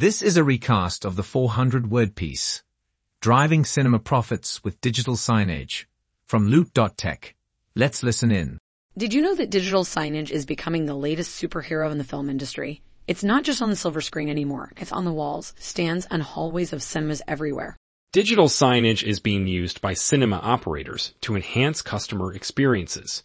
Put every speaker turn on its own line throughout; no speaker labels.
This is a recast of the 400-word piece, Driving Cinema Profits with Digital Signage, from Loot.tech. Let's listen in.
Did you know that digital signage is becoming the latest superhero in the film industry? It's not just on the silver screen anymore. It's on the walls, stands, and hallways of cinemas everywhere.
Digital signage is being used by cinema operators to enhance customer experiences.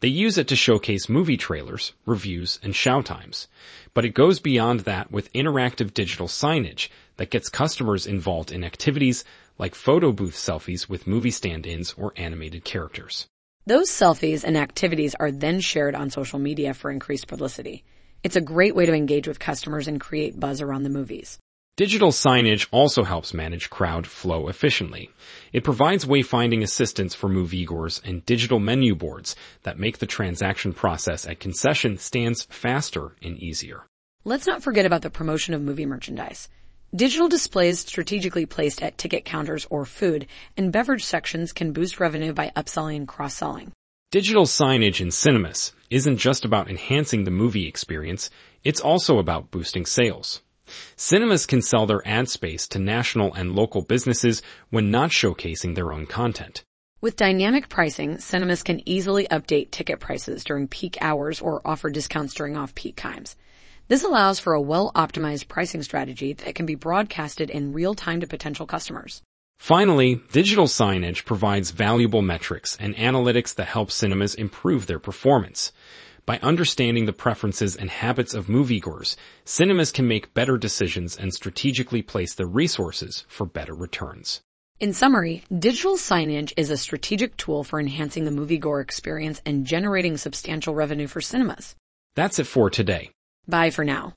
They use it to showcase movie trailers, reviews, and showtimes. But it goes beyond that with interactive digital signage that gets customers involved in activities like photo booth selfies with movie stand-ins or animated characters.
Those selfies and activities are then shared on social media for increased publicity. It's a great way to engage with customers and create buzz around the movies.
Digital signage also helps manage crowd flow efficiently. It provides wayfinding assistance for moviegoers and digital menu boards that make the transaction process at concession stands faster and easier.
Let's not forget about the promotion of movie merchandise. Digital displays strategically placed at ticket counters or food and beverage sections can boost revenue by upselling and cross-selling.
Digital signage in cinemas isn't just about enhancing the movie experience, it's also about boosting sales. Cinemas can sell their ad space to national and local businesses when not showcasing their own content.
With dynamic pricing, cinemas can easily update ticket prices during peak hours or offer discounts during off-peak times. This allows for a well-optimized pricing strategy that can be broadcasted in real time to potential customers.
Finally, digital signage provides valuable metrics and analytics that help cinemas improve their performance. By understanding the preferences and habits of moviegoers, cinemas can make better decisions and strategically place their resources for better returns.
In summary, digital signage is a strategic tool for enhancing the moviegoer experience and generating substantial revenue for cinemas.
That's it for today.
Bye for now.